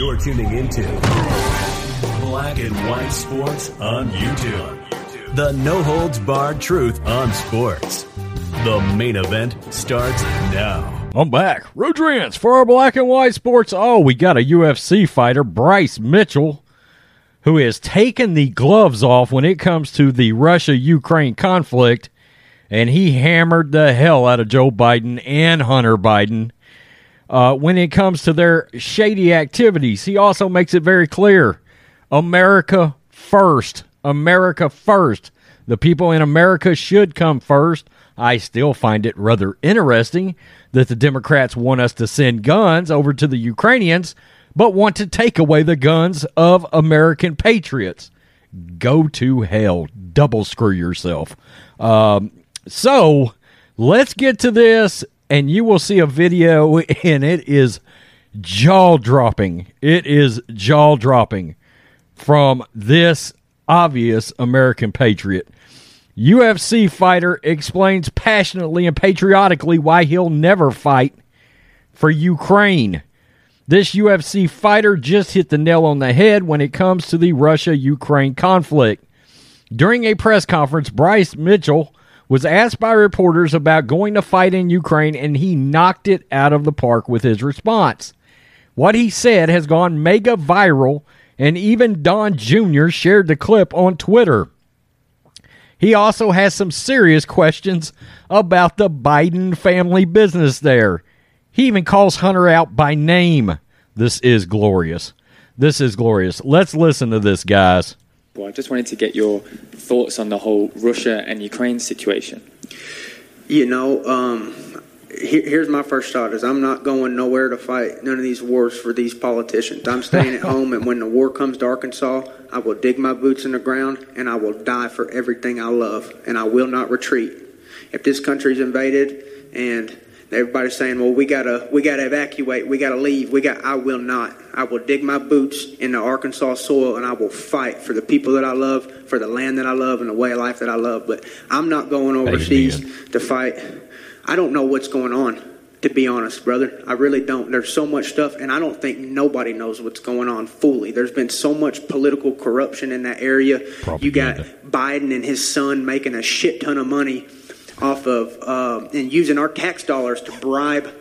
You're tuning into Black and White Sports on YouTube. The no holds barred truth on sports. The main event starts now. I'm back. Rodrance for our black and white sports. Oh, we got a UFC fighter, Bryce Mitchell, who has taken the gloves off when it comes to the Russia Ukraine conflict, and he hammered the hell out of Joe Biden and Hunter Biden. Uh, when it comes to their shady activities, he also makes it very clear America first. America first. The people in America should come first. I still find it rather interesting that the Democrats want us to send guns over to the Ukrainians, but want to take away the guns of American patriots. Go to hell. Double screw yourself. Um, so let's get to this, and you will see a video, and it is jaw dropping. It is jaw dropping from this obvious American patriot. UFC fighter explains passionately and patriotically why he'll never fight for Ukraine. This UFC fighter just hit the nail on the head when it comes to the Russia Ukraine conflict. During a press conference, Bryce Mitchell was asked by reporters about going to fight in Ukraine, and he knocked it out of the park with his response. What he said has gone mega viral and even Don Jr. shared the clip on Twitter. He also has some serious questions about the Biden family business there. He even calls Hunter out by name. This is glorious. This is glorious. Let's listen to this, guys. Well, I just wanted to get your thoughts on the whole Russia and Ukraine situation. You know, um, here, here's my first thought: is I'm not going nowhere to fight none of these wars for these politicians. I'm staying at home, and when the war comes to Arkansas, I will dig my boots in the ground and I will die for everything I love, and I will not retreat. If this country's invaded and everybody's saying, "Well, we gotta we gotta evacuate, we gotta leave," we got. I will not. I will dig my boots in the Arkansas soil, and I will fight for the people that I love, for the land that I love, and the way of life that I love. But I'm not going overseas to fight I don't know what's going on, to be honest, brother. I really don't. There's so much stuff, and I don't think nobody knows what's going on fully. There's been so much political corruption in that area. You got Biden and his son making a shit ton of money off of uh, and using our tax dollars to bribe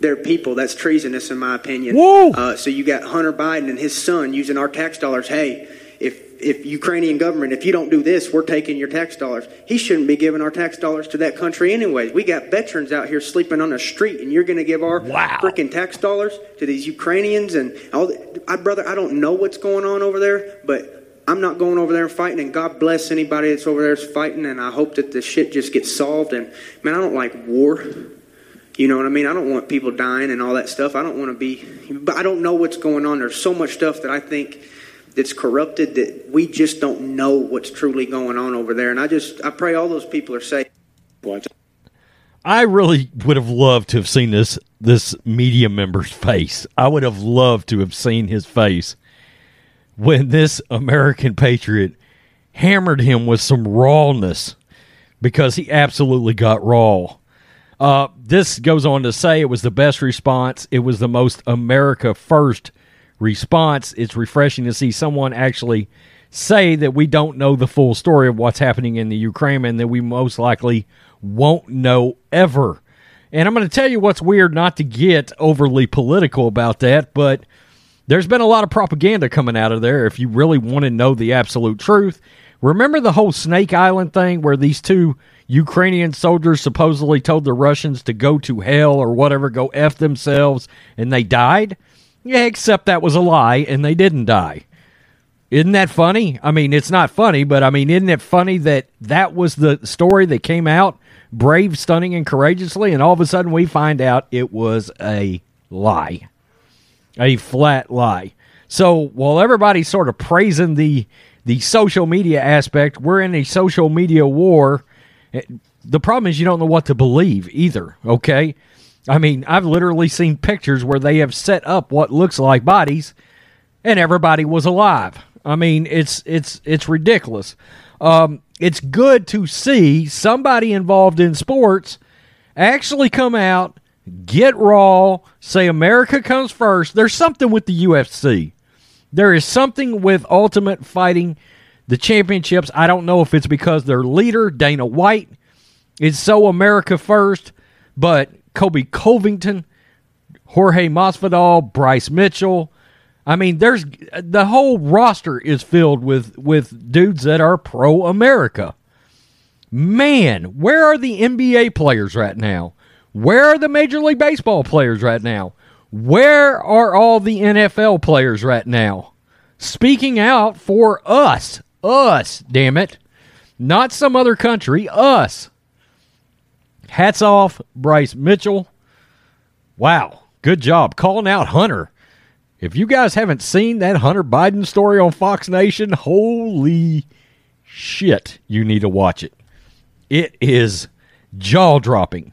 their people. That's treasonous, in my opinion. Uh, so you got Hunter Biden and his son using our tax dollars. Hey, if if Ukrainian government, if you don't do this, we're taking your tax dollars. He shouldn't be giving our tax dollars to that country anyways. We got veterans out here sleeping on the street, and you're going to give our Wow. freaking tax dollars to these Ukrainians and all. The, I, brother, I don't know what's going on over there, but I'm not going over there and fighting. And God bless anybody that's over there is fighting. And I hope that the shit just gets solved. And man, I don't like war. You know what I mean? I don't want people dying and all that stuff. I don't want to be, but I don't know what's going on. There's so much stuff that I think that's corrupted that we just don't know what's truly going on over there. And I just, I pray all those people are safe. Well, I just- I really would have loved to have seen this this media member's face. I would have loved to have seen his face when this American patriot hammered him with some rawness because he absolutely got raw. Uh, this goes on to say it was the best response. It was the most America first response. It's refreshing to see someone actually say that we don't know the full story of what's happening in the Ukraine and that we most likely won't know ever. And I'm going to tell you what's weird not to get overly political about that, but there's been a lot of propaganda coming out of there if you really want to know the absolute truth. Remember the whole Snake Island thing where these two Ukrainian soldiers supposedly told the Russians to go to hell or whatever, go F themselves, and they died? Yeah, except that was a lie and they didn't die. Isn't that funny? I mean, it's not funny, but I mean, isn't it funny that that was the story that came out brave, stunning, and courageously, and all of a sudden we find out it was a lie. A flat lie. So while everybody's sort of praising the the social media aspect, we're in a social media war. Eh, the problem is you don't know what to believe either. Okay, I mean I've literally seen pictures where they have set up what looks like bodies, and everybody was alive. I mean it's it's it's ridiculous. Um, it's good to see somebody involved in sports actually come out, get raw, say America comes first. There's something with the UFC. There is something with Ultimate Fighting, the championships. I don't know if it's because their leader, Dana White, is so America first, but Colby Covington, Jorge Masvidal, Bryce Mitchell. I mean, there's the whole roster is filled with with dudes that are pro America. Man, where are the NBA players right now? Where are the Major League Baseball players right now? Where are all the NFL players right now? Speaking out for us. Us, damn it. Not some other country, us. Hats off, Bryce Mitchell. Wow, good job calling out Hunter. If you guys haven't seen that Hunter Biden story on Fox Nation, holy shit, you need to watch it. It is jaw dropping.